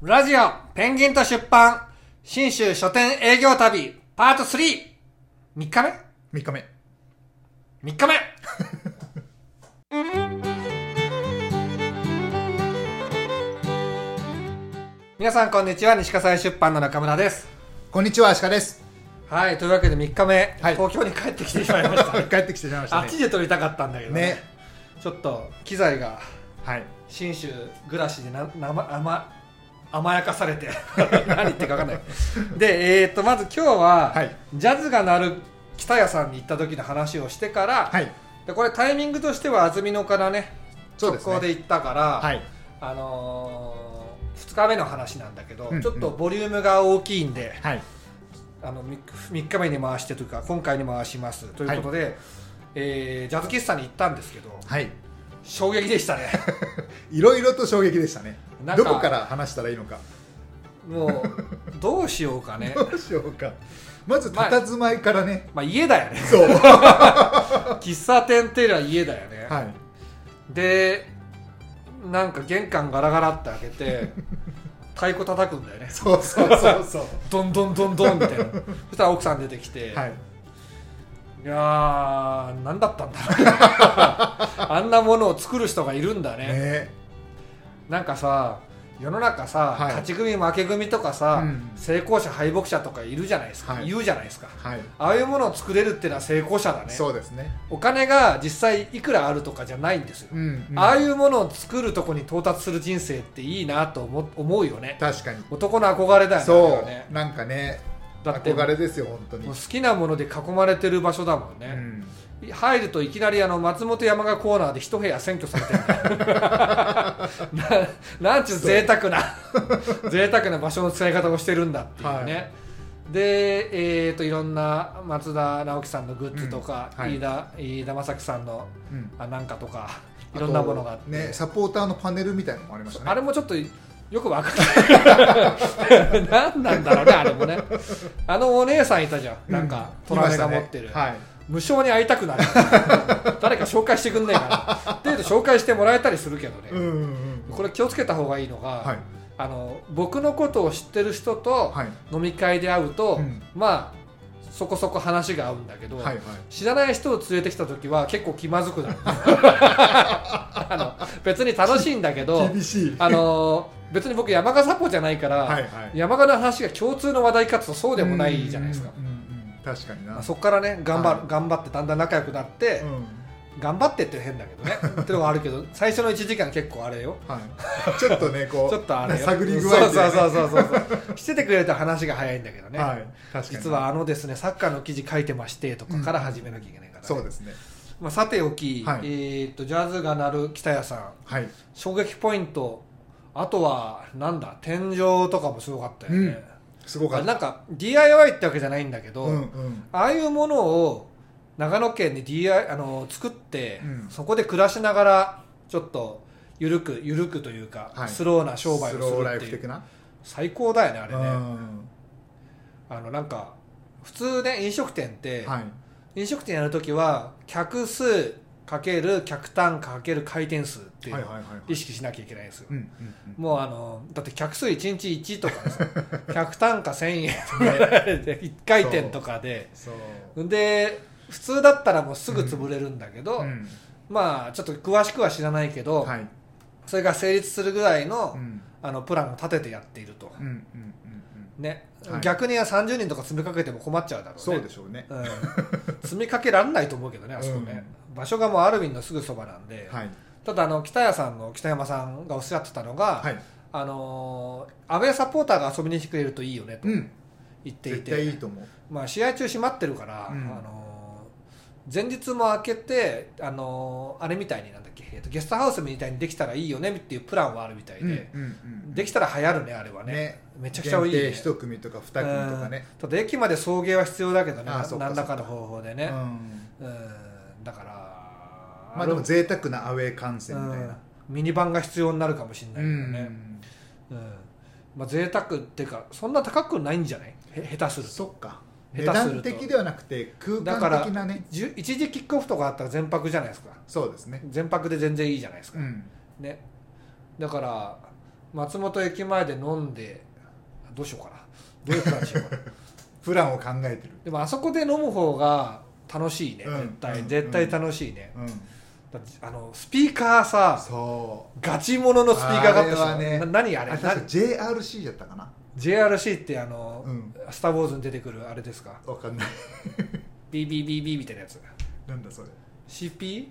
ラジオ、ペンギンと出版、新州書店営業旅、パート 3! 3日目？3日目 ?3 日目 皆さんこんにちは、西葛西出版の中村です。こんにちは、アシカです。はい、というわけで3日目、はい東京に帰ってきてしまいました。帰ってきてしまいましたねあっち。で撮りたかったんだけどね。ねちょっと機材がはい。信州暮らしでななま甘甘やかされて。何言ってるか分かんない。で、えー、とまず今日は、はい。ジャズが鳴る北谷さんに行った時の話をしてから、はい。でこれタイミングとしては安曇野からね直行で行ったから、はい。あの2日目の話なんだけど、うんちょっとボリュームが大きいんで、はい。あの 3, 日目に回してというか今回に回します。ということで、えージャズ喫茶に行ったんですけどはい。衝撃でしたね。いろいろと衝撃でしたねなん。かどこから話したらいいのか。もうどうしようかね どうしようか。まず、佇まいからね。まあ家だよねそう。は 喫茶店っていうのは家だよね、い。でなんか玄関ガラガラって開けて 太鼓叩くんだよねそうそうそうそう。ドンドンドンドンみたいなそしたら奥さん出てきて、はい。い、やー何だったんだあんなものを作る人がいるんだねねなんかさ世の中さ、はい勝ち組負け組とかさ、うん成功者敗北者とかいるじゃないですか、はい言うじゃないですかはい。ああいうものを作れるっていうのは成功者だねそうですね。お金が実際いくらあるとかじゃないんですよ、うん。うんああいうものを作るとこに到達する人生っていいなと思思うよね確かに。男の憧れだよねそはねう。なんかね、だって憧れですよ、本当に。好きなもので囲まれてる場所だもんね、うん。入るといきなりあの松本山雅コーナーで一部屋占拠されてる。ななんちゅう贅沢な 贅沢な場所の使い方をしてるんだっていうね、はい。でえー、といろんな松田直樹さんのグッズとか、うん。はい。飯田飯田正樹さんのうん。あなんかとかいろんなものがあって。ね、サポーターのパネルみたいなのもありましたね。あれもちょっとよくわかんない。何なんだろうねあれもね。あのお姉さんいたじゃん。なんかうん。虎目が持ってる、ねはい。無償に会いたくなる 誰か紹介してくんねえかなっていうと紹介してもらえたりするけどね、うんうんうん。これ気をつけた方がいいのが、はい。あの僕のことを知ってる人とはい。飲み会で会うと、うんまあそこそこ話が合うんだけど、はいはい。知らない人を連れてきた時は結構気まずくなる あの別に楽しいんだけど。あの別に僕山賀サポじゃないから、はいはい。山賀の話が共通の話題かつとそうでもないじゃないですか、うんうん確かにな。まあそこからね頑張頑張ってだんだん仲良くなって、うん。頑張ってって変だけどね。ってのがあるけど最初の1時間結構あれよ。はい。ちょっとね、こう、ちょっとあれよ。探り具合で。ねそうそうそうそうそう。しててくれると話が早いんだけどね、はい。実はあのですねサッカーの記事書いてましてとかから始めなきゃいけないから、ね。そうですね。まあ、さておき、はい。えーっとジャズが鳴る北谷さん。はい。衝撃ポイント。あとはなんだ天井とかもすごかったよね、すごかった。なんか DIY ってわけじゃないんだけど、うんうん。ああいうものを長野県に DI あの作って、うんそこで暮らしながらちょっと緩く緩くというか、はいスローな商売をするっていう。最高だよねあれね、うんあのなんか普通ね飲食店って、はい。飲食店やるときは客数かける客単価かける回転数っていうのを意識しなきゃいけないんですよ、うんうんもうあのだって客数1日1とかさ 客単価1000円とかで1回転とかで。で普通だったらもうすぐ潰れるんだけど、うん。まあちょっと詳しくは知らないけど、はい。それが成立するぐらいの,、うん。あのプランを立ててやっていると、うんうんうんうん。ね。はい。逆には30人とか詰めかけても困っちゃうだろうね。そうでしょうね。うん、詰めかけられないと思うけどねあそこね、場所がもうアルビンのすぐそばなんで、はい。ただあの北谷さんの北山さんがおっしゃってたのが、はい。あのーアウェーサポーターが遊びに来てくれるといいよねとうん。言ってい絶対いて、いと思う。まあ、試合中閉まってるから、うんあのー前日も開けて、あのーあれみたいになんだっけ、えーとゲストハウスみたいにできたらいいよねっていうプランはあるみたいで、うんうんできたら流行るねあれはねね。めちゃくちゃいい、ね、限定一組とか二組とかね。うんただ駅まで送迎は必要だけどね何らかの方法でね、うんうんだからまあでも贅沢なアウェー観戦みたいな。うん。ミニバンが必要になるかもしれないけどうん。ね、うん。まあ贅沢っていうかそんな高くないんじゃない？へ下手すると。そっか。値下手すると。段的ではなくて空間的なね。一時キックオフとかあったら全泊じゃないですか。そうですね。全泊で全然いいじゃないですか、うん。ね。だから松本駅前で飲んでどうしようかな。どういうプランしようかな。プランを考えてる。でもあそこで飲む方が楽しいね、うん絶対、うん。絶対楽しいね、うんあのスピーカーさそう。ガチモノのスピーカーがあったでしょ？あれはね。な何あれ？JRC だったかな？JRC ってあの、うん。スター・ウォーズに出てくるあれですか？わかんない。BBBB みたいなやつ。なんだそれ？CP?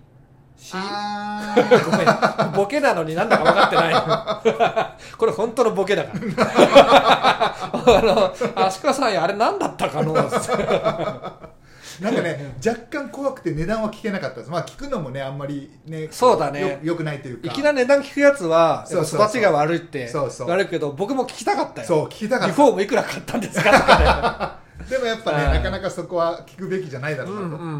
C? あごめん。ボケなのになんだか分かってない。これ本当のボケだから。あの足利さんやあれ何だったかの？なんかね若干怖くて値段は聞けなかったです。まあ聞くのもねあんまりねそうだね。よよくないというか。いきなり値段聞くやつは育ちが悪いってそうそう。悪いけど僕も聞きたかったよ。そう聞きたかっリフォームいくら買ったんですかとかね。た でもやっぱねうん。なかなかそこは聞くべきじゃないだろううんなとうんうん。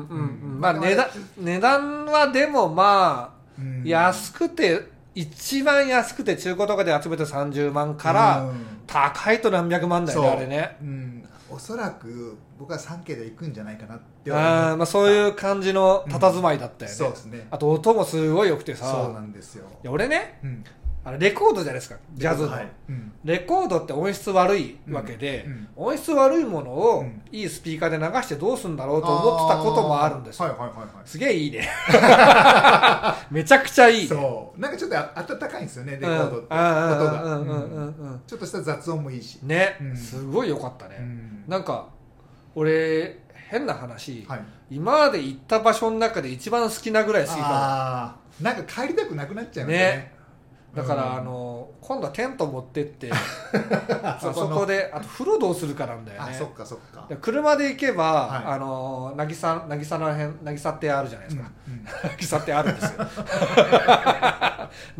うん。まあ値段値段はでもまあうん。安くて一番安くて中古とかで集めて30万からうん。高いと何百万だよねあれね。うんおそらく僕は 3K で行くんじゃないかなってあーまあそういう感じの佇まいだったよね、そうですね。あと音もすごい良くてさ。そうなんですよ。いや俺ねうん。あれレコードじゃないですかジャズの、はい。うん。レコードって音質悪いわけで、うん。うん。音質悪いものをうん。いいスピーカーで流してどうするんだろうと思ってたこともあるんですよ、はいはいはいはい。すげえいいね。めちゃくちゃいいね。そう。なんかちょっとあ温かいんですよねレコうんードって。音がうん。うん。うん。うん。うん。ちょっとした雑音もいいし。ね、うん。すごい良かったね、うんなんか俺変な話、はい。今まで行った場所の中で一番好きなぐらい好きかも。ああなんか帰りたくなくなっちゃいますよね。ね。だから、うんあの今度はテント持ってって あそそこの。こであと風呂どうするかなんだよね。あそっかそっか。で車で行けば、はい。あの渚渚の辺渚ってあるじゃないですか、うんうん。渚ってあるんですよ。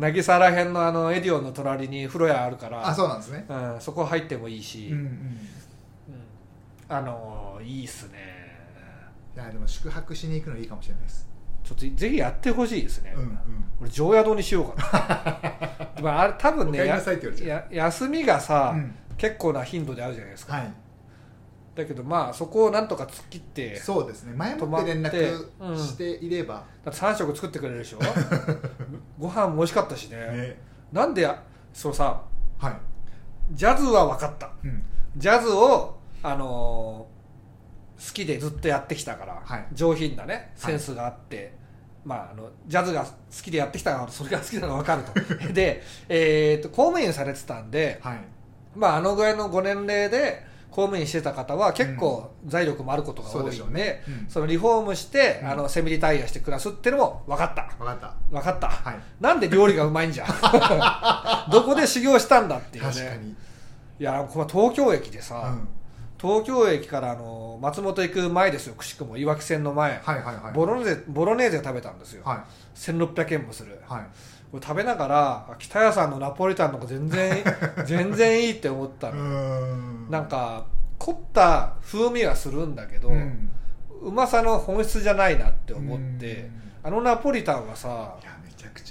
渚ら辺のあのエディオンの隣に風呂屋あるからあそうなんですね。うん、そこ入ってもいいし、うんうんうんあのいいっすね。いやでも宿泊しに行くのいいかもしれないです。ちょっとぜひやってほしいですね、うんうん。俺常宿にしようかな。まああれ多分ね休みがさ、うん。結構な頻度であるじゃないですか、はい。だけどまあそこをなんとか突っ切ってだそうですね。前もって連絡していれば。って3食作ってくれるでしょ？ご飯も美味しかったしね。ね。なんでやそうさはい。ジャズは分かった。うん。ジャズをあのー好きでずっとやってきたから、はい。上品なねセンスがあって、まあ、あのジャズが好きでやってきたからそれが好きなのが分かると。で、えー、と公務員されてたんで、はい。まあ、あのぐらいのご年齢で公務員してた方は結構財力もあることが多いんで,、そうでしょうね。うん。そのリフォームして、うん。あのセミリタイアして暮らすっていうのも分かった。分かった。分かった、はい。なんで料理がうまいんじゃん。どこで修行したんだっていうね。確かに。いやこの東京駅でうさ、ん東京駅からあの松本行く前ですよくしくもいわき線の前、はいはいはい。ボロネーゼボロネーゼ食べたんですよ、は1600円もする。いはい。これ食べながらあ北谷さんのナポリタンの方が全然 全然いいって思ったうの、ん。なんか凝った風味はするんだけど、ううんまさの本質じゃないなって思って、うん。あのナポリタンはさ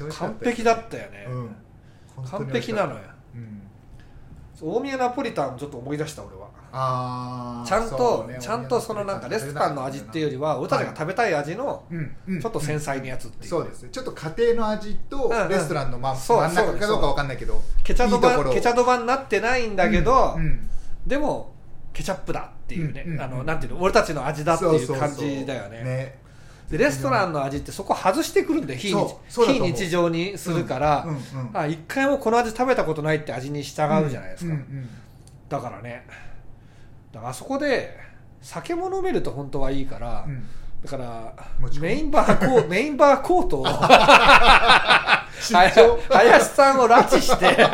完璧だったよね、うん。完璧なのよ。うん。大宮ナポリタンちょっと思い出した俺はあーちゃんそと、うねちゃんとそのなんかレストランの味っていうよりは俺たちが食べたい味のちょっと繊細なやつっていう、そうですね。ちょっと家庭の味とレストランのまそう真ん中かどうかわかんないけどケチャドバケチャドバになってないんだけど、でもケチャップだっていうね、うんうんうん。あのなんていうの俺たちの味だっていう感じだよね。ね。でレストランの味ってそこ外してくるんで非日常にするから、うんうんうん。あ一回もこの味食べたことないって味に従うじゃないですか、だからねあそこで酒も飲めると本当はいいから、うん。だからメインバーコー メインバーコートを 林さんを拉致して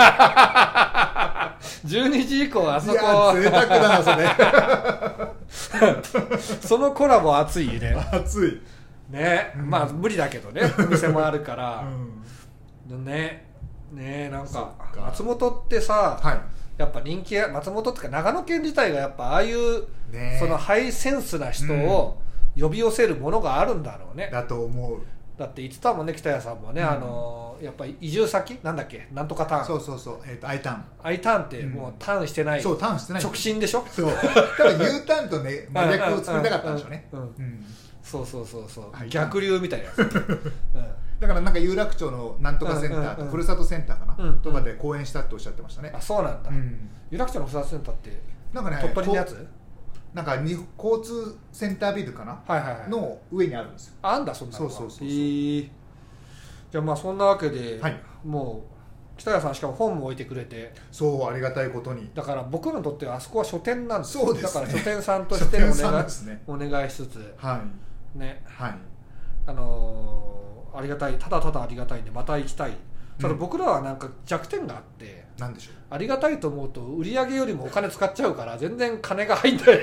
12時以降あそこ。贅沢だなそれ。そのコラボ熱いね。熱い。ね、うん。まあ無理だけどね。お店もあるから。う、ん。ね。ねなんか。松本ってさ、はいやっぱ人気や松本っていうか長野県自体がやっぱああいう、ね。そのハイセンスな人を呼び寄せるものがあるんだろうね、だと思う。だって言ってたもんね北谷さんもね、うん。あのやっぱり移住先？なんだっけ？なんとかターン。そうそうそう。えっと I ターン。I ターンってもうターンしてない、そうターンしてない直進でしょ？そう。多分 U ターンとね 真逆を作りたかったんでしょうね。うん。うん。うん。そうそうそうそう、はい逆流みたいなやつ、うんだだからなんか有楽町のなんとかセンター、ふるさとセンターかな、とかで講演したっておっしゃってましたね。あ、そうなんだ、うん。有楽町のふるさとセンターってなんかね鳥取のやつ？なんかに交通センタービルかな、はいはいはい。の上にあるんですよ。あんだそんなのがそうそうそうそう。じゃあまあそんなわけで、はい。もう北谷さんしかも本も置いてくれて。そうありがたいことに。だから僕にとってはあそこは書店なんですよ。そうですね。だから書店さんとしてお願いお願いしつつ。はい。ね。はい。あのーありがたいただただありがたいんでまた行きたい。ただうん。僕らはなんか弱点があって、なんでしょう？ありがたいと思うと売り上げよりもお金使っちゃうから全然金が入んない。確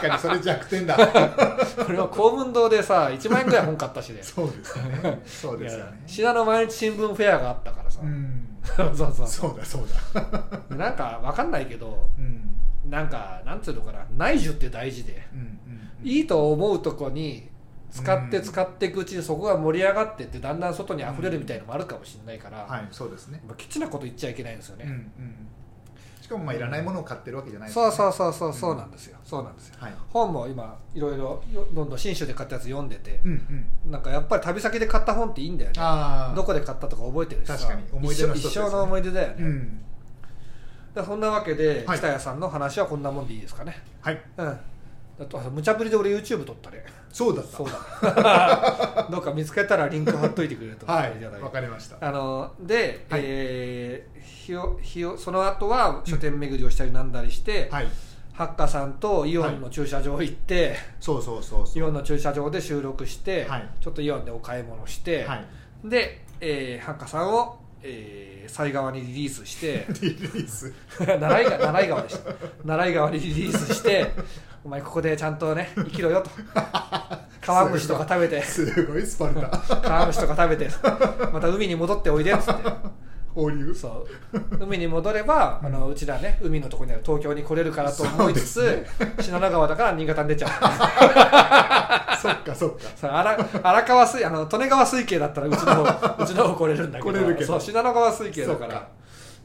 かにそれ弱点だ。これは公文堂でさ1万円ぐらい本買ったしで。そうですよね。そうですね。信濃毎日新聞フェアがあったからさ、うん。そうそうそう。そうだそうだ。なんかわかんないけどうん。なんかなんつうのかな内需って大事で。うんうんうん。いいと思うとこに使ってうん。使っていくうちにそこが盛り上がってってだんだん外に溢れるみたいのもあるかもしれないから、はいそうですね。まあケチなこと言っちゃいけないんですようんうね、ん。しかもまあいらないものを買ってるわけじゃないですそうそううそうそうそうなんですよ。そうなんですよ。はい。本も今いろいろよどんどん新種で買ったやつ読んでてうんうん。なんかやっぱり旅先で買った本っていいんだよね。どこで買ったとか覚えてるしさ確かに思い出の一生の思い出だよね、うん。そんなわけで、はい。北谷さんの話はこんなもんでいいですかね。はい。うん。あと無茶ぶりで俺 YouTube 撮ったねそうだった。そうだ。どうか見つけたらリンク貼っといてくれると。はいわかりました。あので、はい。えーひよひよその後は書店巡りをしたりなんだりして、はい。ハッカさんとイオンの駐車場行って、そうそうそうそう。イオンの駐車場で収録して、はい。ちょっとイオンでお買い物して、はい。で、えー、ハッカさんを、えー、西側にリリースして リリース。奈良井川奈良井川でした。奈良井川にリリースしてお前ここでちゃんとね生きろよと。川虫とか食べて。すごいスパルタ。川虫とか食べて。また海に戻っておいでっつって。放流？そう。海に戻れば、あのうちらね海のとこにある東京に来れるからと思いつつ、信濃川だから新潟に出ちゃう。そっかそっか。荒荒川水あの利根川水系だったらうちの方 うちの方来れるんだけど。信濃川水系だから。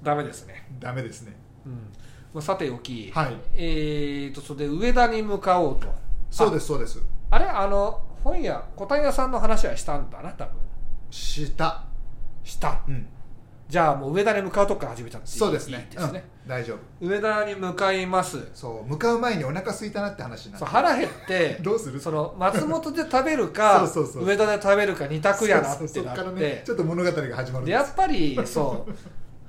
ダメですね、ダメですね。うんまあ、さておき、はい。えーとそれで上田に向かおうと。そうですそうです。あれ？あの本屋小谷屋さんの話はしたんだな多分。した。した。うん。じゃあもう上田に向かうとこから始めちゃっていいそうですね。ね、うん。大丈夫。上田に向かいます。そう。向かう前にお腹空いたなって話にな腹減って どうする？その松本で食べるか 上田で食べるか二択やなってなって。ちょっと物語が始まるんででやっぱりそう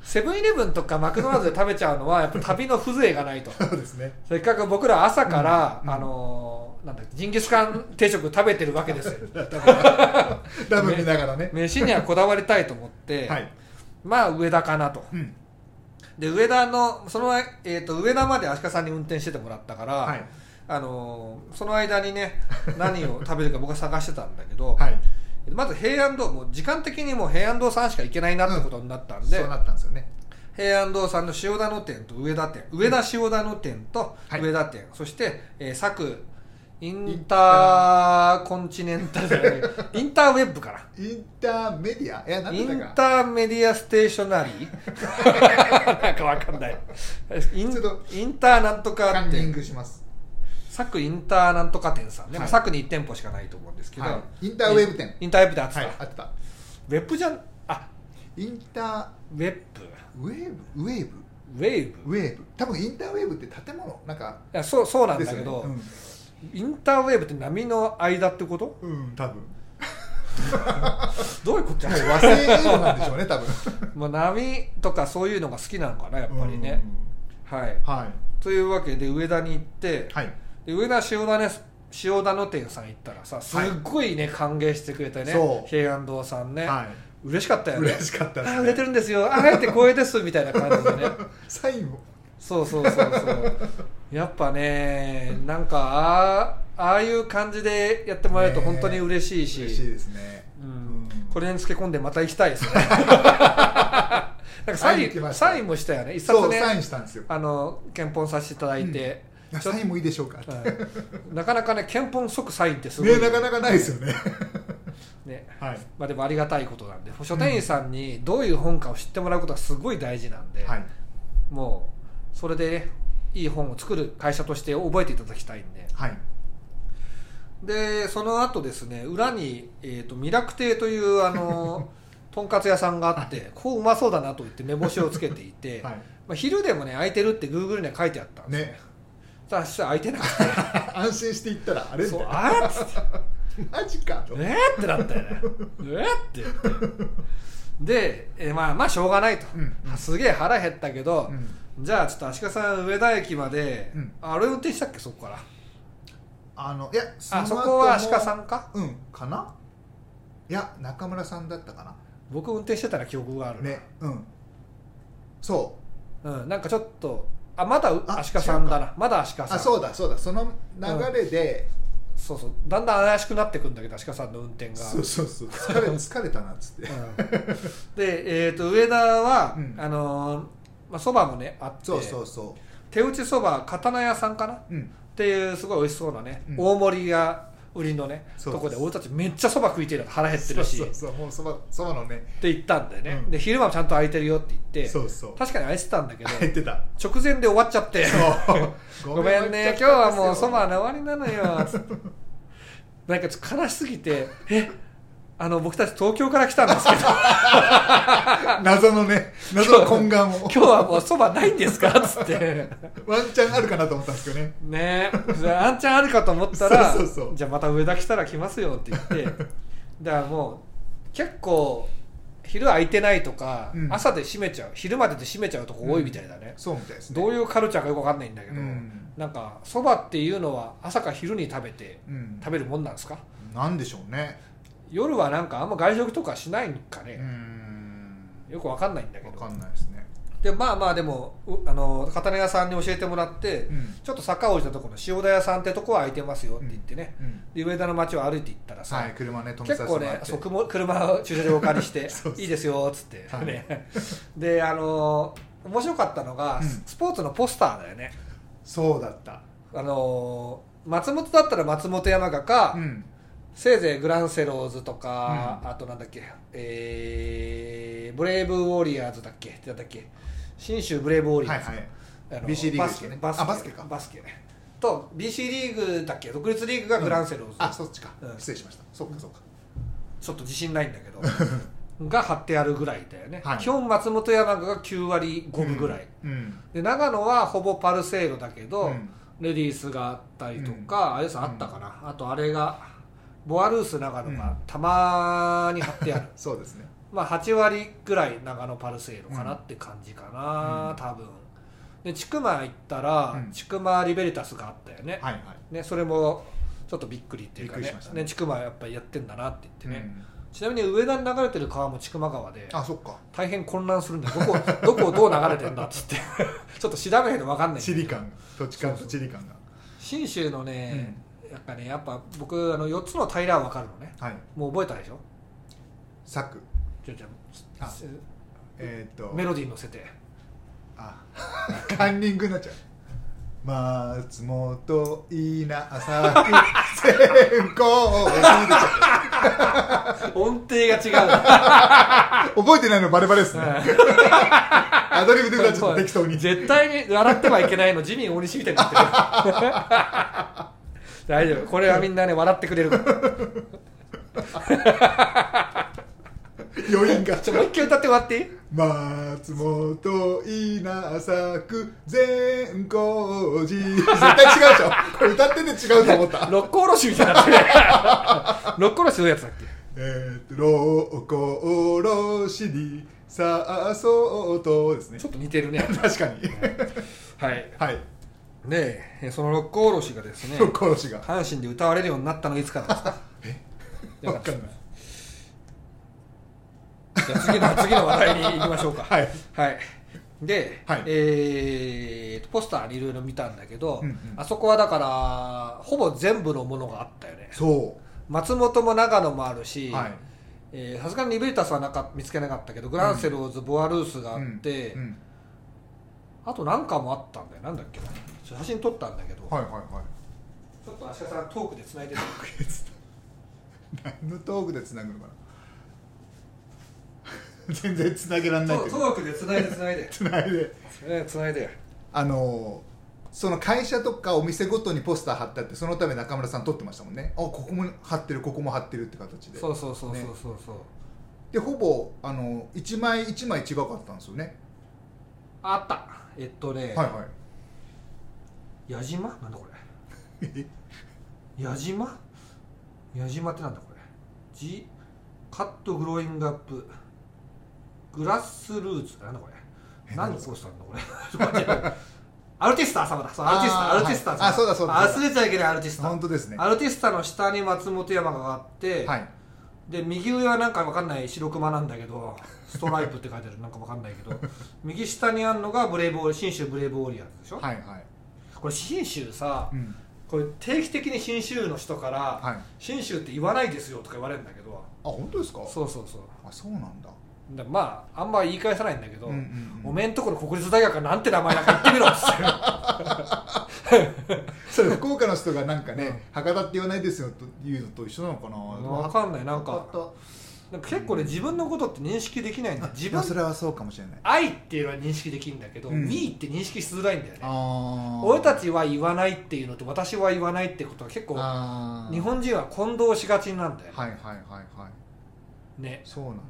セブンイレブンとかマクドナルドで食べちゃうのはやっぱ旅の風情がないと。す そうですね。せっかく僕ら朝から、うん。うん。あのーなんだジンギスカン定食食べてるわけですよ。ダム見ながらね。飯にはこだわりたいと思って、はい。まあ上田かなと。うん。で上田のその、えー、と上田まで足利さんに運転しててもらったから、はい。あのーその間にね何を食べるか僕は探してたんだけど、はいまず平安堂もう時間的にもう平安堂さんしか行けないなってことになったんで、そうなったんですよね。平安堂さんの塩田の店と上田店上田塩田の店とはい。上田店、そして、えー、佐インターコンチネンタル。じゃない。インターウェブかなインターメディア？いや何インターメディアステーショナリー？なんかわかんない。インインターなんとかカンニン店グします佐久インターなんとか店さんね、はい。佐久に1店舗しかないと思うんですけど、はい。インターウェブ店。インターウェブであってた、はい。あってた。ウェブじゃんあ。インタウェブ。ーウェーブ？ウェーブ？ウェーブ。ウェーブ。多分インターウェーブって建物。なんかいやそうそうなんだけど、よね。インターウェーブって波の間ってこと？うん、うん、多分。どういうこともう和製英語なんでしょうね多分。もう波とかそういうのが好きなのかなやっぱりね、はい。うんはい。というわけで上田に行って、はいで上田塩田ね塩田の店さん行ったらさすっごいね、歓迎してくれてね平安堂さんね、は嬉しかったいよね。嬉しかったです、あ売れてるんですよ。ああえて光栄ですみたいな感じでね。サインを。そうそうそうそう。やっぱねなんかああああいう感じでやってもらえると本当に嬉しいし、嬉しいですね。うん。これにつけ込んでまた行きたいですね。なんかサインサインもしたよね。一冊ねそうサインしたんですよ。あの検本させていただいて、いやサインもいいでしょうか。ってうんなかなかね検本即サインってすごい。ねなかなかないですよね。ね。はい。まあ、でもありがたいことなんで書店員さんにどういう本かを知ってもらうことがすごい大事なんで、はい。もうそれでいい本を作る会社として覚えていただきたいんで。はい。でその後ですね裏に、えー、とミラク亭というあの とんかつ屋さんがあってこううまそうだなと言って目星をつけていて、はい。まあ、昼でもね空いてるってグーグルには書いてあったんですよ。ねただ空いてなくて。安心して行ったらあれそうあれっつって。マジかと。えーってなったよね。えーって言って。で、えーまあまあしょうがないと、うんうん。すげえ腹減ったけど、うん。じゃあちょっと足利さん上田駅まで、うん。あれ運転したっけそこから？あのいやあその後こはも足利さんか？うんかな？いや中村さんだったかな。僕運転してたら記憶があるな。ねうん。そうん、なんかちょっとあまだうあ足利さんだな。まだ足利さんう。あそうだそうだ。その流れで、そうそう。だんだん怪しくなってくんだけど足利さんの運転が。そうそうそう。疲れ疲れたなっつって。うん。で、えー、と上田は、うん。あのーまあ、そばもねあって。そうそうそ手打ちそば刀屋さんかな？っううんていうすごい美味しそうなね、うん。大盛りが売りのねとこで俺たちめっちゃそば食いてる腹減ってるし。そうそうもうそばそばのね。って言ったんだよね、うん。で昼間もちゃんと空いてるよって言ってそうそう。確かに空いてたんだけど 入ってた。直前で終わっちゃって。ごめんね今日はもうそばの終わりなのよ。なんかちょっと悲しすぎてえあの僕たち東京から来たんですけど。謎のね謎の懇願を。今日はもうそばないんですか？つって。ワンチャンあるかなと思ったんですけどね。ね。えあんちゃんあるかと思ったらそうそうそう。じゃあまた上田来たら来ますよって言って。だからもう結構昼空いてないとか、うん。朝で閉めちゃう昼までで閉めちゃうとこ多いみたいだね、そうみたいですね。どういうカルチャーかよくわかんないんだけど、うん。なんかそばっていうのは朝か昼に食べてうん。食べるもんなんですか？なんでしょうね夜はなんかあんま外食とかしないんかうね、ん。よくわかんないんだけわどかんないですね。でまあまあでもうあの刀屋さんに教えてもらって、うん。ちょっと坂を降りたところの塩田屋さんってとこは空いてますよって言ってね、うん。で上田の街を歩いていったらさ、はい車ね結構ねそう車を駐車場をお借りして いいですよっつって、はい。ね。であの面白かったのが、うん。スポーツのポスターだよね。そうだった。あの松本だったら松本山雅か、うんせいぜいグランセローズとか、あとなんだっけ、えーブレイブウォリアーズだっけなんだっけ信州ブレイブウォリアーズ、はいはい。あの BC リーグバスですよねケバスケ。あバスケか。バスケね。と BC リーグだっけ独立リーグがグランセローズ、あそっちか。うん。失礼しました。そっかそっか。ちょっと自信ないんだけど。が貼ってあるぐらいだよね、はい。基本松本山雅が9割5分ぐらい、うん。で長野はほぼパルセーロだけど、うん。レディースがあったりとか、あれさあったかな、あとあれがボアルース長野がたまに貼ってある。そうですね。まあ8割ぐらい長野パルセーロかなって感じかな、うん。多分。で千曲行ったら、うん。千曲リベリタスがあったよね,、はいはい。ねそれもちょっとびっくりっていうかね。ね。ね千曲やっぱりやってんだなって言ってね、うん。ちなみに上田に流れてる川も千曲川であそっか。大変混乱するんだよ。どこどこをどう流れてんだっつって。ちょっと調べないと分かんない地理感土地感と地理感が。信州のね、やっぱねやっぱ僕あの4つの平は分かるのね。はい。もう覚えたでしょ？作。じゃあじゃああえーっと。メロディー乗せてあ カンニングになっちゃう。松本稲浅木先行音程が違うな。覚えてないのバレバレですね。アドリブで歌っちゃった適当に絶対に笑ってはいけないのジミー大西みたいになってる大丈夫。これはみんなね笑ってくれるから。余韻が。ちょもう一回歌ってもらっていい？松本稲作善光寺絶対違うでしょこれ歌ってて違うと思った。六甲おろしみたいになってる。六甲おろしどういうやつだっけ？えーっと六甲おろしにさあそうとですね。ちょっと似てるね。確かに。はい。はいでえその六甲おろしがですね六甲おろしが。阪神で歌われるようになったのいつからですか？分かんない。じゃあ次の 次の話題に行きましょうか。はい。はい。で、はい。えーとポスターにいろいろ見たんだけど、うんうん。あそこはだからほぼ全部のものがあったよね。そ松本も長野もあるしさすがにリベリタスはなか見つけなかったけどグランセローズ、ボアルースがあって、うんうんあと何かもあったんだよ。なんだっけなちょ写真撮ったんだけど、はいはいはい。ちょっと足利さんトークでつないでて何のトークでつなぐのかな？全然つなげられないけどトークでつないでつないで。つないで。ねつないで。あのその会社とかお店ごとにポスター貼ってあってそのため中村さん撮ってましたもんね。あここも貼ってるここも貼ってるって形で。そうそうそうそうねそうそう、でほぼあの1枚1枚違かったんですよね。あった。えっとね、はいはい矢島？なんだこれ。え矢島？矢島ってなんだこれ。G カットグローイングアップ。グラスルーツ。なんだこれ。え何の何ですかコースターなんだこれ。アルティスタ浅間だ。そうアルティスタアルティスタはいあそうだそうだ。忘れちゃいけないアルティスタ本当ですね。アルティスタの下に松本山雅があって、はい。で右上はなんかわかんない白熊なんだけどストライプって書いてある。なんかわかんないけど。右下にあるのがブレイブオー信州ブレイブウォリアーズでしょ、はいはいこれ信州さうん。これ定期的に信州の人から、はい。信州って言わないですよとか言われるんだけど。あ本当ですか？そうそうそう。あそうなんだ。だまああんま言い返さないんだけど、うんうんうん。おめんとこの国立大学がなんて名前なんか言ってみろっつって。それ福岡の人がなんかね、博多って言わないですよというのと一緒なのかな。わかんない。なんか結構ね自分のことって認識できないんだよ。自分まあそれはそうかもしれない。愛っていうのは認識できるんだけど、うん。We って認識しづらいんだよね。俺たちは言わないっていうのと私は言わないってことは結構日本人は混同しがちなんだよね、はいはいはいはい。ね。そうなんだ。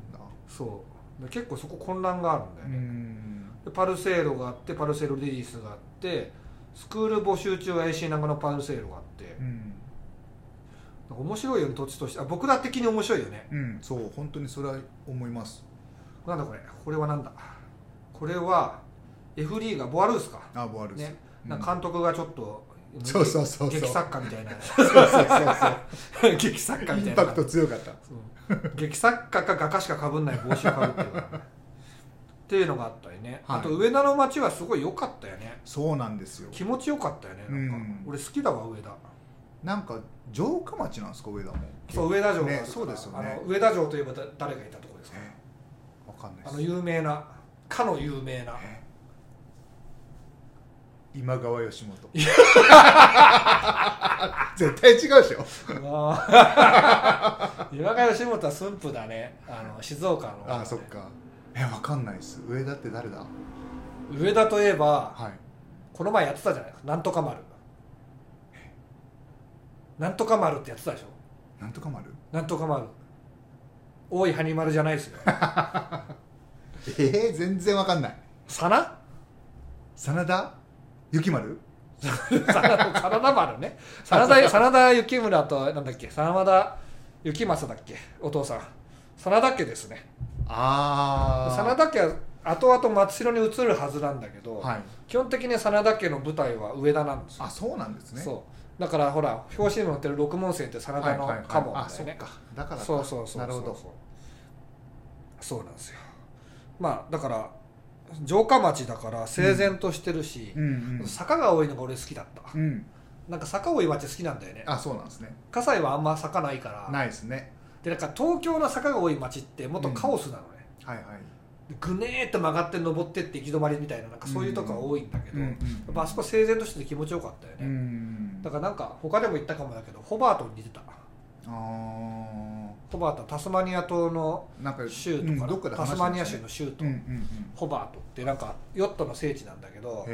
そう。で結構そこ混乱があるんだようね、パルセーロがあってパルセーロレディースがあってスクール募集中は AC 長のパルセーロがあってうん、面白いよね土地として。あ僕ら的に面白いよね。うん、そう本当にそれは思います。なんだこれ。これはなんだ？これは F リーがボアルースか。あボアルス、ね。うん。なんか監督がちょっとそうそうそうそう。劇作家みたいな。そうそうそう 劇作家そうみたいな。パクト強かった。そう。劇作家か画家しかかぶんない帽子をかぶってるからねっていうのがあったりね、はい。あと上田の街はすごい良かったよね。そうなんですよ。気持ちよかったよねなんか、うん。俺好きだわ上田なんか城下町なんですか上田も。そう上田城ねそうですよね。あの上田城といえばだ誰がいたところですか？えわかんないあのです有名なかの有名な。え今川義元。絶対違うでしょ。今川義元は駿府だね。あの静岡の、あそっか。えわかんないです。上田って誰だ？上田といえばはい。この前やってたじゃないなんとか丸なんとか丸ってやってたでしょ？なんとか丸？なんとか丸。大いハニマルじゃないですよ。えー、全然わかんない。さな真田雪丸？真田丸ね。真田真田幸村となんだっけ？真田幸正だっけ？お父さん。真田家ですね。あ真田家は後々松代に移るはずなんだけど、はい。基本的に真田家の舞台は上田なんですよ。あそうなんですね。そうだからほら表紙に載ってる六門星って真田の家紋あだよね。だからか。そうそうそうなるほど。そうなんですよ。まあだから城下町だから整然としてるし、うん。うん坂が多いのが俺好きだった、うん。なんか坂多い町好きなんだよね。あそうなんですね。葛西はあんま坂ないから。ないですね。でなんか東京の坂が多い町ってもっとカオスなのね、はいはい。でぐねーっと曲がって登ってって行き止まりみたいななんかそういうとこが多いんだけど、うんうんやっぱあそこ整然としてて気持ちよかったよね、うん。だからなんか他でも言ったかもだけどホバートに似てた。あホバートはタスマニア島のーなんか州とかな、うんどっかで話タスマニア州の州と、ホバートってなんかヨットの聖地なんだけど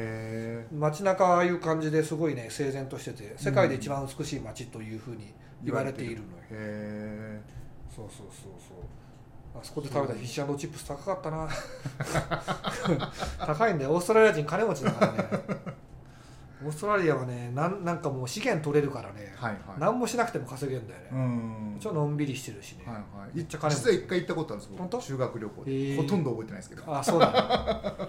街中ああいう感じですごいね整然としてて世界で一番美しい街というふうに言われているのよ、へそうそうそうそうあそこで食べたフィッシュチップス高かったな。高いんだよ。オーストラリア人金持ちだからね。オーストラリアはねなんなんかもう資源取れるからね、えはいはい。何もしなくても稼げるんだよね、うん。ちょっとのんびりしてるしね、はいはい。めっちゃ金持ち。実は一回行ったことあるんです本当？僕修学旅行で。へーほとんど覚えてないですけど。あそうだ。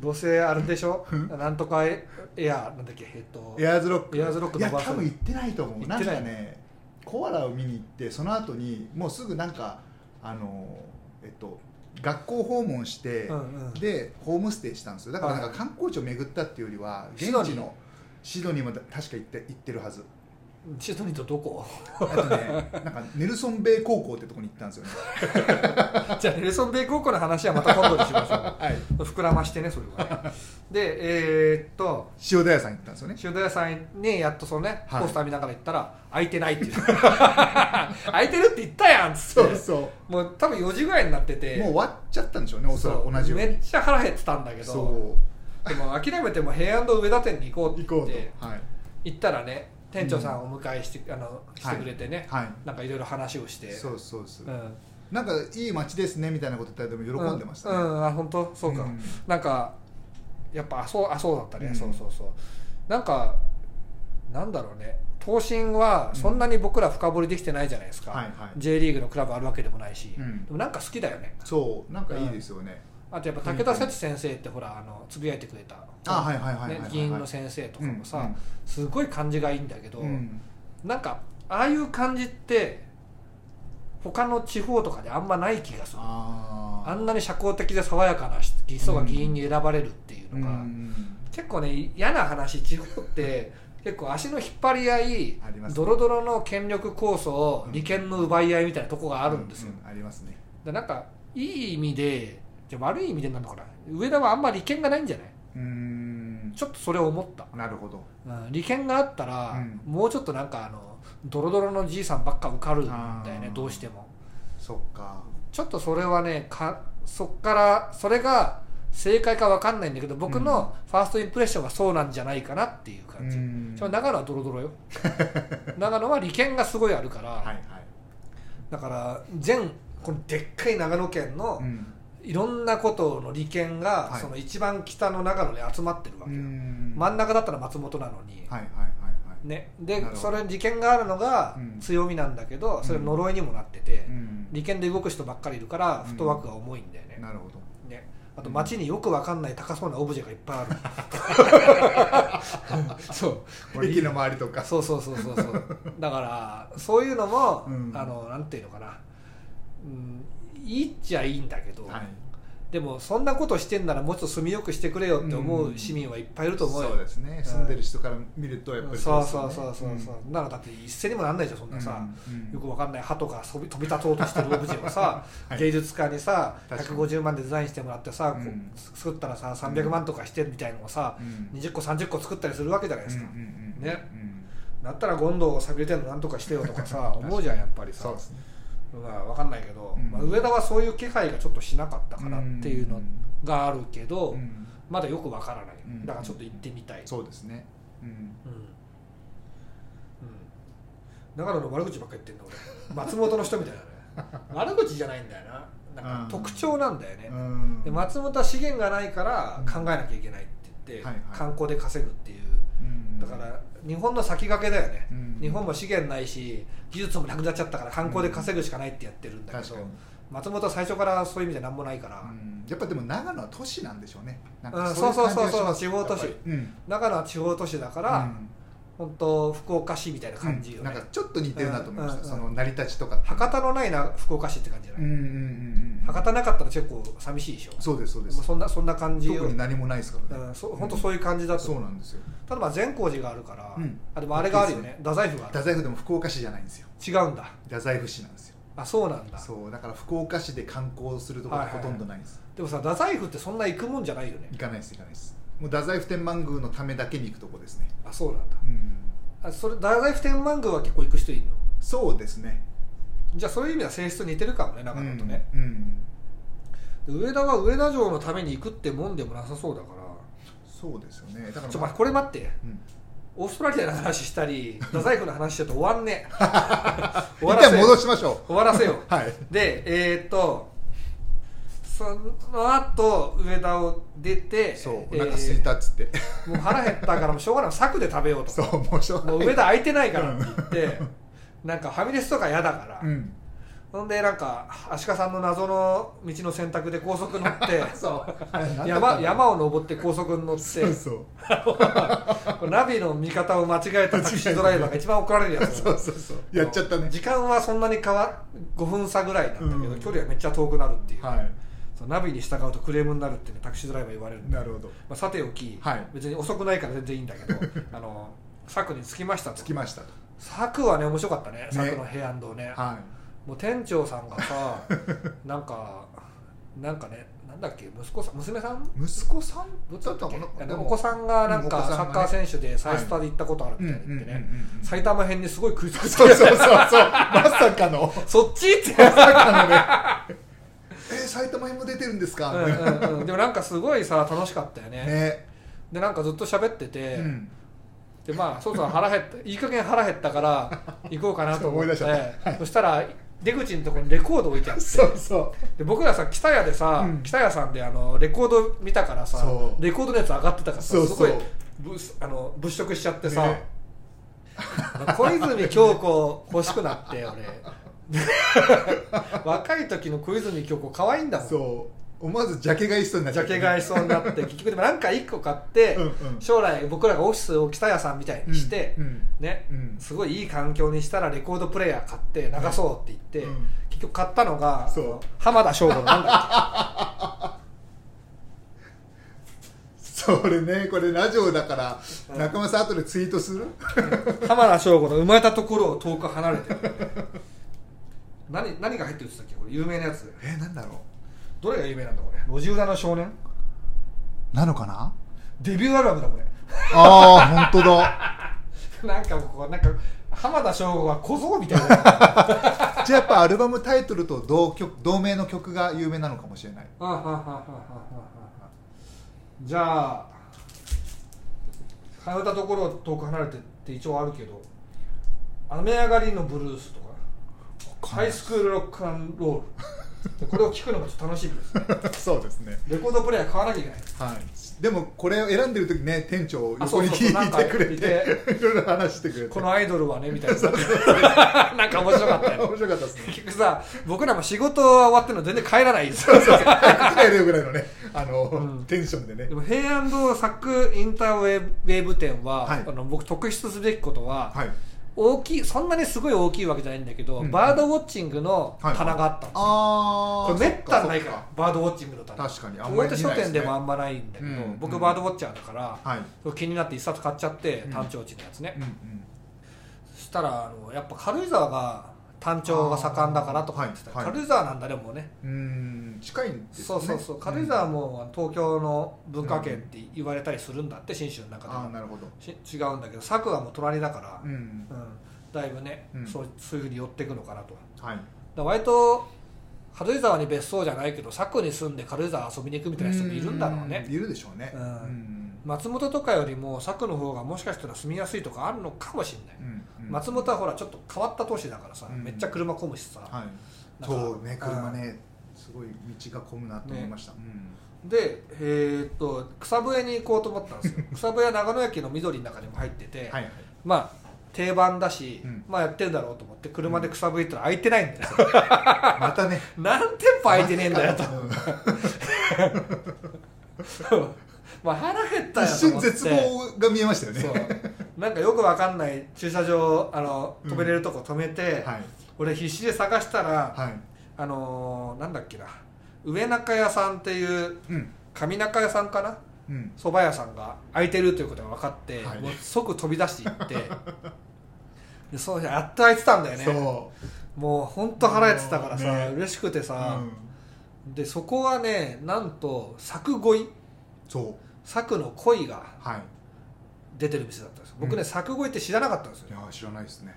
どうせあれでしょ？なんとかエエアなんだっけ？えっとエアーズロック。エアーズロックいや伸ばす。多分行ってないと思う。行ってない。かねコアラを見に行ってその後にもうすぐなんかあのえっと学校訪問して、うんうん。でホームステイしたんですよ。だからなんはい。か観光地を巡ったっていうよりは現地のシドニーも確か行って行ってるはずシドニーとどこ？あとねなんかネルソンベイ高校ってとこに行ったんですよね。じゃあネルソンベイ高校の話はまた今度にしましょう。はい。膨らましてねそれはね。でえーっと塩田屋さん行ったんですよね。塩田屋さんにやっとそのね、はい。ポスター見ながら行ったら空いてないっていう。空いてるって言ったやんっつって。そうそもう多分4時ぐらいになってて。うもう終わっちゃったんでしょうねおそらく同じように。めっちゃ腹減ってたんだけど。そう。でも諦めても平安堂上田店に行こうって行こう言ってと。はい。行ったらね店長さんをお迎えして,、あのしてくれてね、はい。なんかいろいろ話をして。そうそうそう、うん。なんかいい街ですねみたいなこと言ったらでも喜んでましたね、うん、うん。あ本当？そうか、うん。なんかやっぱあそうあそうだったね、うん。そうそうそう。なんかなんだろうね。東進はそんなに僕ら深掘りできてないじゃないですか、はいはい。J リーグのクラブあるわけでもないし、うん。でもなんか好きだよね。そう。なんかいいですよね、あとやっぱ武田節先生ってほらあのつぶやいてくれた。あはいはいはいはいはいね議員の先生とかもさ、うんうん。すごい感じがいいんだけど、うん。なんかああいう感じって他の地方とかであんまない気がする。あんなに社交的で爽やかな人が議員に選ばれるっていうのが、うん結構ね嫌な話地方って 結構足の引っ張り合いね。ドロドロの権力構想利権の奪い合いみたいなとこがあるんですよ、ありますね。でなんかいい意味でじゃあ悪い意味でなのかな上田はあんま利権がないんじゃない？うーん。ちょっとそれを思った、なるほど。うん、利権があったら、うん。もうちょっとなんかあのドロドロのじいさんばっか受かるんだよねどうしても。そっか。ちょっとそれはねかそっからそれが正解か分かんないんだけど僕のファーストインプレッションがそうなんじゃないかなっていう感じ、うん。長野はドロドロよ。長野は利権がすごいあるから、はいはい。だから全このでっかい長野県のうんいろんなことの利権が、はい。その一番北の長野に集まってるわうけよ、ん。真ん中だったら松本なのに、はいはいはいはいね、でそれ利権があるのがうん。強みなんだけど、それ呪いにもなってて、うん。利権で動く人ばっかりいるからうん。フットワークが重いんだよね,、なるほど。ね。あと街によくわかんない高そうなオブジェがいっぱいある そう。駅の周りとか。そうそうそうそうそう。だからそういうのも、うん。あのなんていうのかな、うん、いいっちゃいいんだけど、はい。でもそんなことしてんならもうちょっと住みよくしてくれよって思う市民はいっぱいいると思うよ、そうですね。住んでる人から見るとやっぱりそうね。そうそうそうそう、ならだって一斉にもなんないじゃんそんなさ、うんよくわかんない鳩が飛び飛び立とうとしてるオブジェをさ、はい。芸術家にさ確かに。150万でデザインしてもらってさ、作ったらさ300万とかしてみたいのをさ、うん。20個30個作ったりするわけじゃないですか、うんうんうんねうん。だったら権藤を探りてんのなんとかしてよとかさ 思うじゃんやっぱりさ。そうですねまあわかんないけど、うん。まあ、上田はそういう気配がちょっとしなかったかなっていうのがあるけど、うん。まだよくわからない、うん。だからちょっと行ってみたい、そうですね。うん。うん。うん、長野の悪口ばっかり言ってんだ俺。松本の人みたいだね。悪口じゃないんだよな。なんか特徴なんだよね、うん。で松本は資源がないから考えなきゃいけないって言って、観光で稼ぐっていう。うん。だから日本の先駆けだよね、うん。日本も資源ないし技術もなくなっちゃったから観光で稼ぐしかないってやってるんだけど、確かに。松本は最初からそういう意味じゃ何もないから、うん。やっぱでも長野は都市なんでしょうね。なんそうそうそうそう地方都市。うん長野は地方都市だから、うん本当福岡市みたいな感じよね、なんかちょっと似てるなと思いました、うん。その成り立ちとか博多のないな福岡市って感じじゃない、うんうんうんうん。博多なかったら結構寂しいでしょ。そうですそうでもうそんなそんな感じよ。特に何もないですからね、うん、そ本当そういう感じだとそうなんですよ。ただまあ善光寺があるから、うん。あでもあれがあるよね。太宰府があ太宰府でも福岡市じゃないんですよ。る違うんだ。太宰府市なんですよ。あそうなんだ。そうだから福岡市で観光するところほとんどないんです、でもさ太宰府ってそんな行くもんじゃないよね。行かないです行かないですもう太宰府天満宮のためだけに行くとこですね。あそうなんだ。うん。あそれ太宰府天満宮は結構行く人いるの？そうですね。じゃあそういう意味では性質似てるかもね長野とね、うん、うん。で上田は上田城のために行くってもんでもなさそうだから。そうですよね。だからちょ待ってこれ待って。うん。オーストラリアの話したり太宰府の話してると終わんね終わらせよ戻しましょ終わらせよう。はい。でえーっとその後上田を出てそうえーお腹空いたっつって、もう腹減ったからもうしょうがない。柵で食べようと。そうもうしょうがない。もう上田空いてないから。って言ってなんかファミレスとか嫌だから、うん。ほんでなんか足利さんの謎の道の選択で高速乗って 山の？山を登って高速に乗ってそうそう。ナビの見方を間違えたタクシードライバーが一番怒られるやつ。そうそうそう。やっちゃったね。時間はそんなに変わ5分差ぐらいなんだけど、うん。距離はめっちゃ遠くなるっていう、はいナビに従うとクレームになるって、ね、タクシードライバー言われるんで。なるほど。まあ、さておき、はい。別に遅くないから全然いいんだけど あの柵に着きましたと。着きましたと。柵はね面白かったね。ね。柵の平安堂ね。はもう店長さんがさ なんかなんかねなんだっけ息子さん娘さん？い息子さん？どっちだったのお子さんがなんかサッカー選手でサイスタで行ったことあるみたいな言ってね。うん埼玉編にすごい食いつくそうそうそうそう。まさかの。そっちって。まさかのね。え埼玉編も出てるんですか？うんうんうん。でもなんかすごいさ楽しかったよね。ね。でなんかずっと喋ってて、うん。でまあそうそう腹減った。いい加減腹減ったから 行こうかなと思って。思いそしたら出口のところにレコード置いてあって。そうそで僕らさ北屋でさ、うん。北屋さんであのレコード見たからさレコードのやつ上がってたからさすごいぶあの物色しちゃってさ、ね。小泉京子欲しくなって俺 若い時の小泉京子可愛いんだもん。そう。思わずジャケ買いしそうになっちゃってジャケ買いしそうになって 結局でもなんか1個買って、うんうん。将来僕らがオフィスを北屋さんみたいにして、うん。うん。ね、うん。すごいいい環境にしたらレコードプレーヤー買って流そうって言って、うん。結局買ったのがそう。あの浜田省吾のなんだそれねこれラジオだからうん。中村さん後でツイートする？浜田省吾の生まれたところを遠く離れてる何何が入ってるって言ったっけ？これ有名なやつ。えなんだろどれが有名なんだこれ？路地裏の少年？うなのかな？デビューアルバムだこれ。ああ本当だ。なんかこうなんか浜田省吾は小僧みたいな。じゃあやっぱアルバムタイトルと同曲同名の曲が有名なのかもしれない。じゃあ離れたところを遠く離れてって一応あるけど雨上がりのブルースとかハイスクールロックアンロール。これを聞くのがちょっと楽しみです。そうですね。レコードプレーヤー買わなきゃいけない。はい。でもこれを選んでる時ね店長あ横に聞いてくれいて。いろいろ話してくれて。このアイドルはねみたいな。なんか面白かったよ。面白かったですね。結局さ僕らも仕事は終わってるの全然帰らないんです。よ帰るぐらいのねあの、うん。テンションでね。でも平安堂サックインターウェーウェーブ店は、はい。あの僕特筆すべきことは、はい大きいそんなにすごい大きいわけじゃないんだけど、うん。バードウォッチングの棚があったんですよ、ああこれめったにないからバードウォッチングの棚。確かにあんまり大手書店でもあんまないんだけど、うんうん。僕バードウォッチャーだから、はい。気になって一冊買っちゃってうん。単調地のやつね、うんうん。そしたらあのやっぱ軽井沢が単調が盛んだからとか言ってた、はい。はい軽井沢なんだでもね。うーん近いんですね。そうそうそう。軽井沢も東京の文化圏って言われたりするんだって信州の中ではああなるほど。し違うんだけど佐久はもう隣だから、うんうん。だいぶね、うん。そうそういうふうに寄っていくのかなと。はい。ら割と軽井沢に別荘じゃないけど佐久に住んで軽井沢遊びに行くみたいな人もいるんだろうね。んいるでしょうね。うん。うん松本とかよりも佐久の方がもしかしたら住みやすいとかあるのかもしれない、うんうん。松本はほらちょっと変わった都市だからさ、うん。めっちゃ車混むしさ、はい。そうね車ねすごい道が混むなと思いました、でえーっと草笛に行こうと思ったんですよ。草笛は長野駅の緑の中にも入ってて、はいはい。まあ定番だし、うん。まあやってるだろうと思って車で草笛行ったら空いてないんだよ、またね。何店舗空いてねえんだよと。うん まあ腹減ったよ一瞬絶望が見えましたよね。そう。なんかよくわかんない駐車場あの止めれるとこ止めて、はい。俺必死で探したら、はい。あのーなんだっけな。上中屋さんっていううん。上中屋さんかな？うん。蕎麦屋さんが開いてるということが分かって、はい。もう即飛び出していって。でそうやっと開いてたんだよね。そもう本当腹減ってたからさ、ね。嬉しくてう、さ。う、ん、でそこはねなんと作恋そう作の恋がはい。出てる店だったんですよ。僕ね、うん作恋って知らなかったんですよ。いや知らないですね、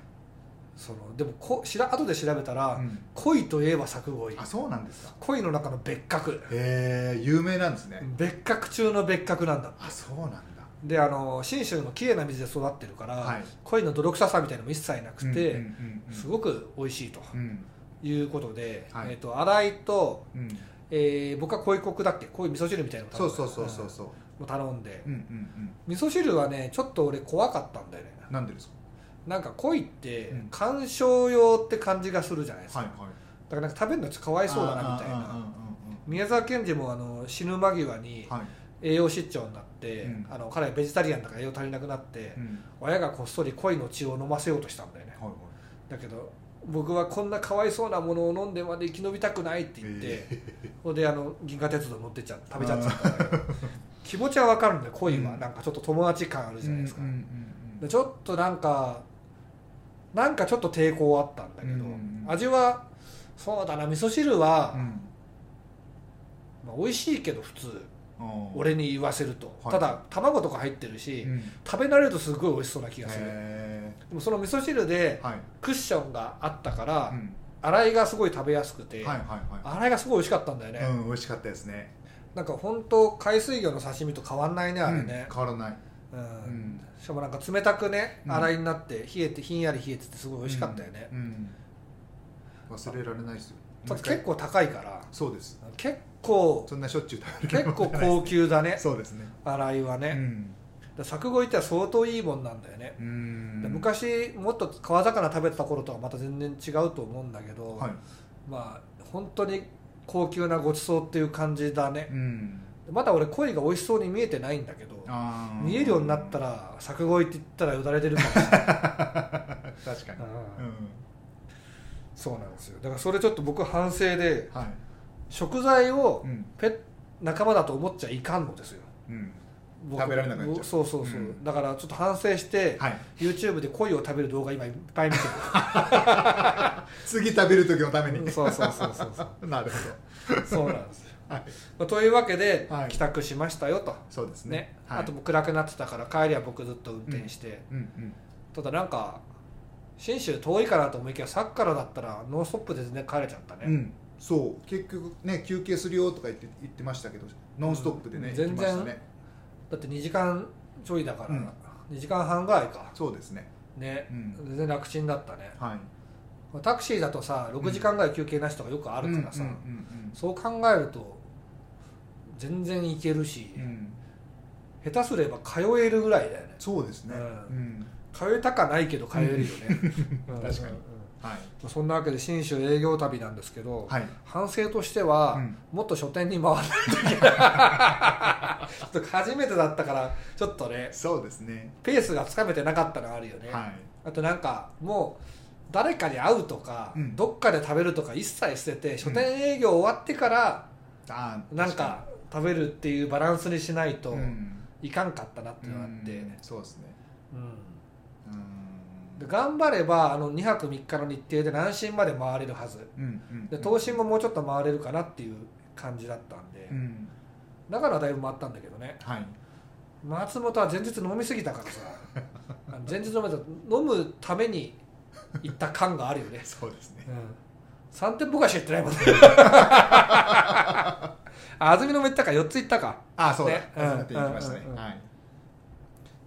そのでもこしら後で調べたら、うん。恋といえば作恋あそうなんですか。恋の中の別格。へえ有名なんですね、別格中の別格なんだ。あそうなんだ。であの信州の綺麗な水で育ってるから、はい。恋の泥臭さみたいなのも一切なくて、うんうんうんすごく美味しいとうん。いうことで、はい。えー、と洗いと、うん。えー僕は恋コクだっけ？恋味噌汁みたいなのそうそうそうそううそうもう頼んで、うんうんうん。味噌汁はねちょっと俺怖かったんだよね。なんでですか？なんか恋ってうん。観賞用って感じがするじゃないですか、はいはい。だからなんか食べるのちょっとかわいそうだなみたいな。宮沢賢治もあの死ぬ間際に栄養失調になって、うん。あの彼はベジタリアンだから栄養足りなくなって、うん。親がこっそり恋の血を飲ませようとしたんだよね。はいはい。だけど僕はこんなかわいそうなものを飲んでまで生き延びたくないって言って、えほんであの銀河鉄道乗ってっちゃう食べちゃっちゃった気持ちはわかるんで恋は。うん。なんかちょっと友達感あるーじゃないですか、うんうんでちょっとなんかなんかちょっと抵抗あったんだけど、うん味はそうだな味噌汁は、うん。うんまあ、美味しいけど普通うん俺に言わせると、はい。ただ卵とか入ってるし、うん。食べ慣れるとすごい美味しそうな気がする。へでもその味噌汁でクッションがあったから、うん。洗いがすごい食べやすくて、はいはいは洗いがすごい美味しかったんだよね、いうん美味しかったですねなんか本当海水魚の刺身と変わんないねあれね。うん、変わらない。うん。うん。しかもなんか冷たくねうん。洗いになって冷えてひんやり冷えててすごい美味しかったよね、忘れられないですよ。ただ結構高いから。そうです。結構そんなしょっちゅう食べる結構高級だね。そうですね。洗いはね、うん。で作語っては相当いいもんなんだよね、昔もっと川魚食べてた頃とはまた全然違うと思うんだけど、はい。まあ本当に高級なごちそうっていう感じだね。う、ん。まだ俺鯉が美味しそうに見えてないんだけど見えるようになったら作語って言ったらよだれてるかもしれない。確かに。そうなんですよ。だからそれちょっと僕反省でうんはい。食材をうん。ペッ仲間だと思っちゃいかんのですよ。うん。僕食べられなくなっちゃう。そうそうそう、うん。だからちょっと反省して、はい。YouTube で鯉を食べる動画今いっぱい見て 次食べる時のために。るそうそうそうそうそう。なるほそうなんですよ、ど はい。まあというわけで、はい。帰宅しましたよと。そうですね。ね。はい。あともう暗くなってたから帰りは僕ずっと運転して、うんうんただなんか信州遠いかなと思いきやさっきからだったらノンストップで全然帰れちゃったね、うん。そう。結局ね休憩するよとか言って言ってましたけどノンストップでねうん行きましたねだって2時間ちょいだから、うん。2時間半ぐらいか。そうですね。ね、うん。全然楽ちんだったね。はい。タクシーだとさ6時間ぐらい休憩なしとかよくあるからさ、そう考えると全然行けるし、うん。うん下手すれば通えるぐらいだよね。そうですね。ううん。ん通えたかないけど通えるよね、うん。確かにはい。そんなわけで信州営業旅なんですけど、はい。反省としては、うん。もっと書店に回らないといけない。ちょっと初めてだったからちょっとねそうですね。ペースがつかめてなかったのがあるよね、はい。あとなんかもう誰かに会うとか、うん。どっかで食べるとか一切捨てて書店営業終わってからあーなんか食べるっていうバランスにしないといかんかったなっていうのがあって、うん。そうですね。うんうんで頑張ればあの2泊3日の日程で南進まで回れるはず。うんうんで東進ももうちょっと回れるかなっていう感じだったんで、うん。だからだいぶ回ったんだけどね。はい。松本は前日飲みすぎたからさ。前日飲めた飲むために行った感があるよね、そうですね。うん、3店舗ぐらいしか行ってないもんね。あ 安曇野も行ったか4つ行ったか、あそうだ。ね。て行きましたね。うんうんうん。はい。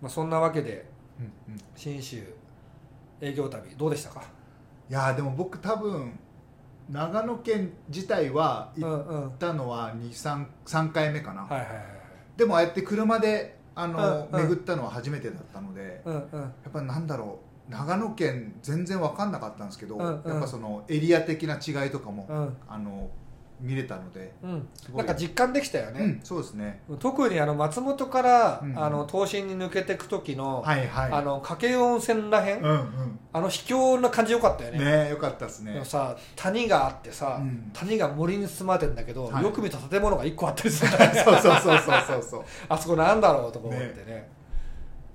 まあ、そんなわけでうんうん。信州営業旅どうでしたか？いやーでも僕多分長野県自体はうん行ったのは23 3回目かな、はいはいでもああやって車であの、うんうん。巡ったのは初めてだったので、うんうん。やっぱなんだろう長野県全然分かんなかったんですけど、うんうん。やっぱそのエリア的な違いとかも、うん。あの見れたので、うん。ない。んか実感できたよね、うん、そうですね。特にあの松本から、うんあの東進に抜けていく時の、はいはい。あの掛湯温泉らへん、うんうん。あの秘境な感じよかったよね。ねよかったですね。さ谷があってさ、うん。谷が森に包まれてんだけど、はい。よく見た建物が1個あったりするんだよねそうそうそうそうそうそう。あそこなんだろうとか思ってね。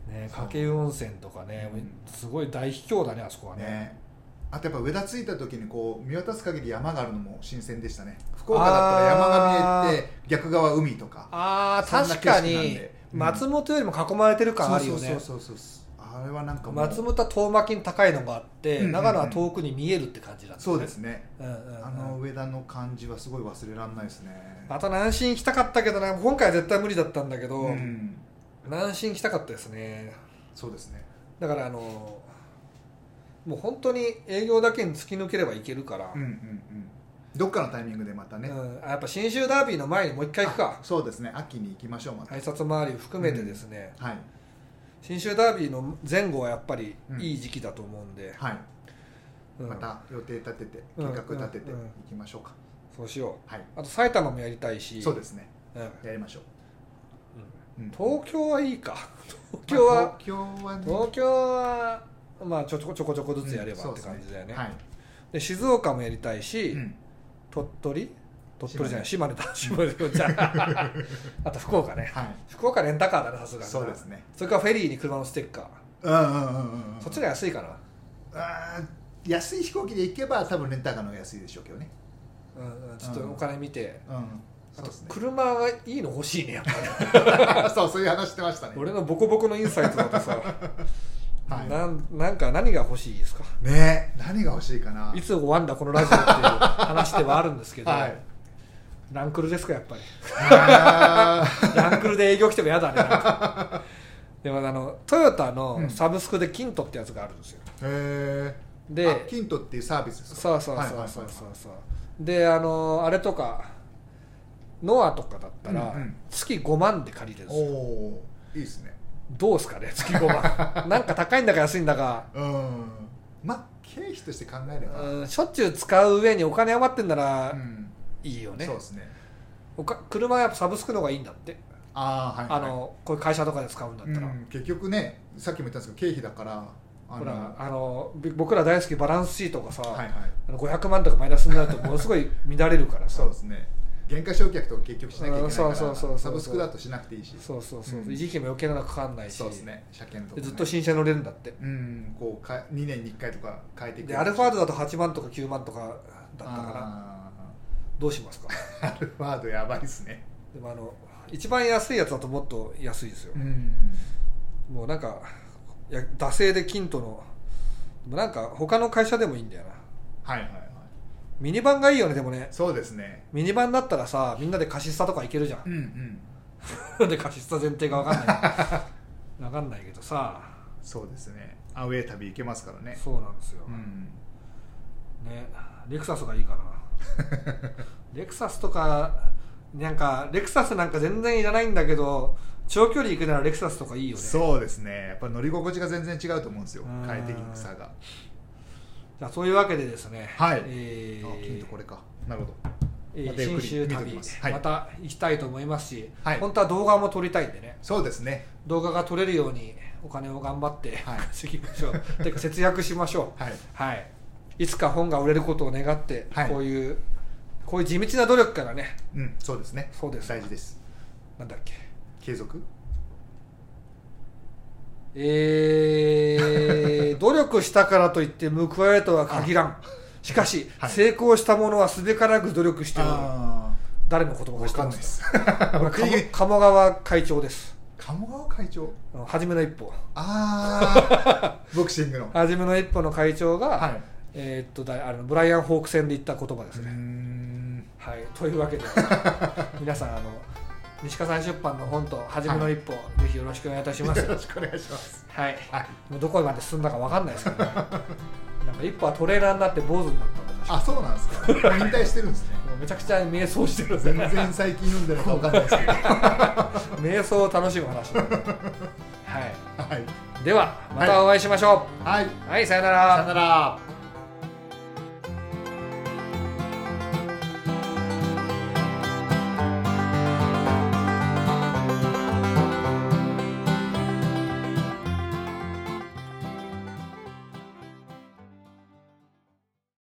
ね。掛湯温泉とかね、う。んすごい大秘境だねあそこはね。ねあとやっぱ上田着いた時にこう見渡す限り山があるのも新鮮でしたね。福岡だったら山が見えて逆側海とかああ確かに松本よりも囲まれてる感あるよね。そうそうそうそうあれはなんか松本は遠巻きに高いのがあって、うんうんうん。長野は遠くに見えるって感じだった、ね、そうですね。うんうんうん。あの上田の感じはすごい忘れられないですね。また南進行きたかったけどな。今回は絶対無理だったんだけど、うん。南進行きたかったですね。そうですね。だからあのもう本当に営業だけに突き抜ければいけるから、うんうんうん。どっかのタイミングでまたね。うん。やっぱ信州ダービーの前にもう一回行くか。そうですね。秋に行きましょうまた。挨拶回りを含めてですね、はい。信州ダービーの前後はやっぱりうん。いい時期だと思うんで、はい。うん。また予定立てて計うん。画立ててうん。行きましょうか。そうしよはい。うあと埼玉もやりたいし。そうですね。うん。やりましょう。うん。東京はいいか。東京は、まあ東京はね。東京はまあちょこちょこちょこずつやればって感じだよね,、はいで静岡もやりたいし、うん鳥取鳥取じゃない島根だ島根じゃあと福岡ねはい福岡レンタカーだねさすがにそうですねそれからフェリーに車のステッカー、うんうんうんそっちが安いかなあ安い飛行機で行けば多分レンタカーの方が安いでしょうけどねうんちょっとお金見て、うんうですね車がいいの欲しいねやっぱりそうそういう話してましたね俺のボコボコのインサイトだとさ、はい。なんなんか何が欲しいですか？ね何が欲しいかな？いつ終わんだこのラジオっていう話ではあるんですけど、はい。ランクルですかやっぱり。あランクルで営業来ても嫌だねでもあのトヨタのうん。サブスクでキントってやつがあるんですよ。ーへえでキントっていうサービスですか？そうそうそうはいはいはいそうそうそうであのあれとかノアとかだったらうんうん。月5万で借りれるんおですよ。おーいいですねどうですかね月5万なんか高いんだか安いんだか。うん。まあ経費として考えれば。うんしょっちゅう使う上にお金余ってんならうん。いいよね、そうですね。おか車はやっぱサブスクの方がいいんだって、ああはいはい。あのこういう会社とかで使うんだったら、うん結局ねさっきも言ったんですけど経費だからほらあのび僕ら大好きバランスシートがさ、はいはい。あの500万とかマイナスになるとものすごい乱れるからさ。そうですね減価償却とか結局しなきゃいけないからうんそうそうそうそう。サブスクだとしなくていいし。そうそうそう、う。ん。維持費も余計なのかかんないし。そうですね。車検とか。ねでずっと新車乗れるんだって。うん。こうか2年に1回とか変えていくでアルファードだと8万とか9万とかだったかなあどうしますか？ーアルファードやばいですね。でもあの一番安いやつだともっと安いですよ、うん。もうなんかいや惰性でキントのなんか他の会社でもいいんだよな。はいはいはいミニバンがいいよねでもね。そうですね。ミニバンだったらさみんなで貸しスタとか行けるじゃうんうん。んで貸しスタ前提が分かんない。分かんないけどさ。そうですね。アウェー旅行けますからね。そうなんですよ、うん。ね。レクサスがいいかな。レクサスとかなんかレクサスなんか全然いらないんだけど長距離行くならレクサスとかいいよね。そうですね。やっぱ乗り心地が全然違うと思うんですよ。うん。快適さがじゃあそういうわけでですねはい。えーあ金とこれか。なるほど。えーまたゆっくり見てお新州旅きます。はい。また行きたいと思いますし、はい。本当は動画も撮りたいんでね。そうですね。動画が撮れるようにお金を頑張ってはい。稼ぎましょう。てか節約しましょう。はい。はい、いつか本が売れることを願って、はい。こういうこういう地道な努力からね。うんそうですね。そうです。大事です。なんだっけ？継続？えー努力したからといって報われるとは限らん。しかし、はい。成功した者はすべからく努力しておる。あ誰の言葉か知ってまか？んないです。鴨鴨川会長です。鴨川会長？うん初めの一歩。ああ ボクシングの。初めの一歩の会長が、はい。えーっとだあのブライアン・ホーク戦で言った言葉ですね、ん。はい、というわけで皆さんあの西川さん出版の本と「初めの一歩」ぜひよろしくお願いいたします。よろしくお願いします。はい。はい。もうどこまで進んだかわかんないですけど、ね、なんか一歩はトレーナーになって坊主になったあそうなんですか。引退してるんですね。もうめちゃくちゃ瞑想してるんで全然最近読んでるのか分かんないですけど。瞑想を楽しむ話。はい。はい。ではまたお会いしましょはい、うはい、さよなら。さよなら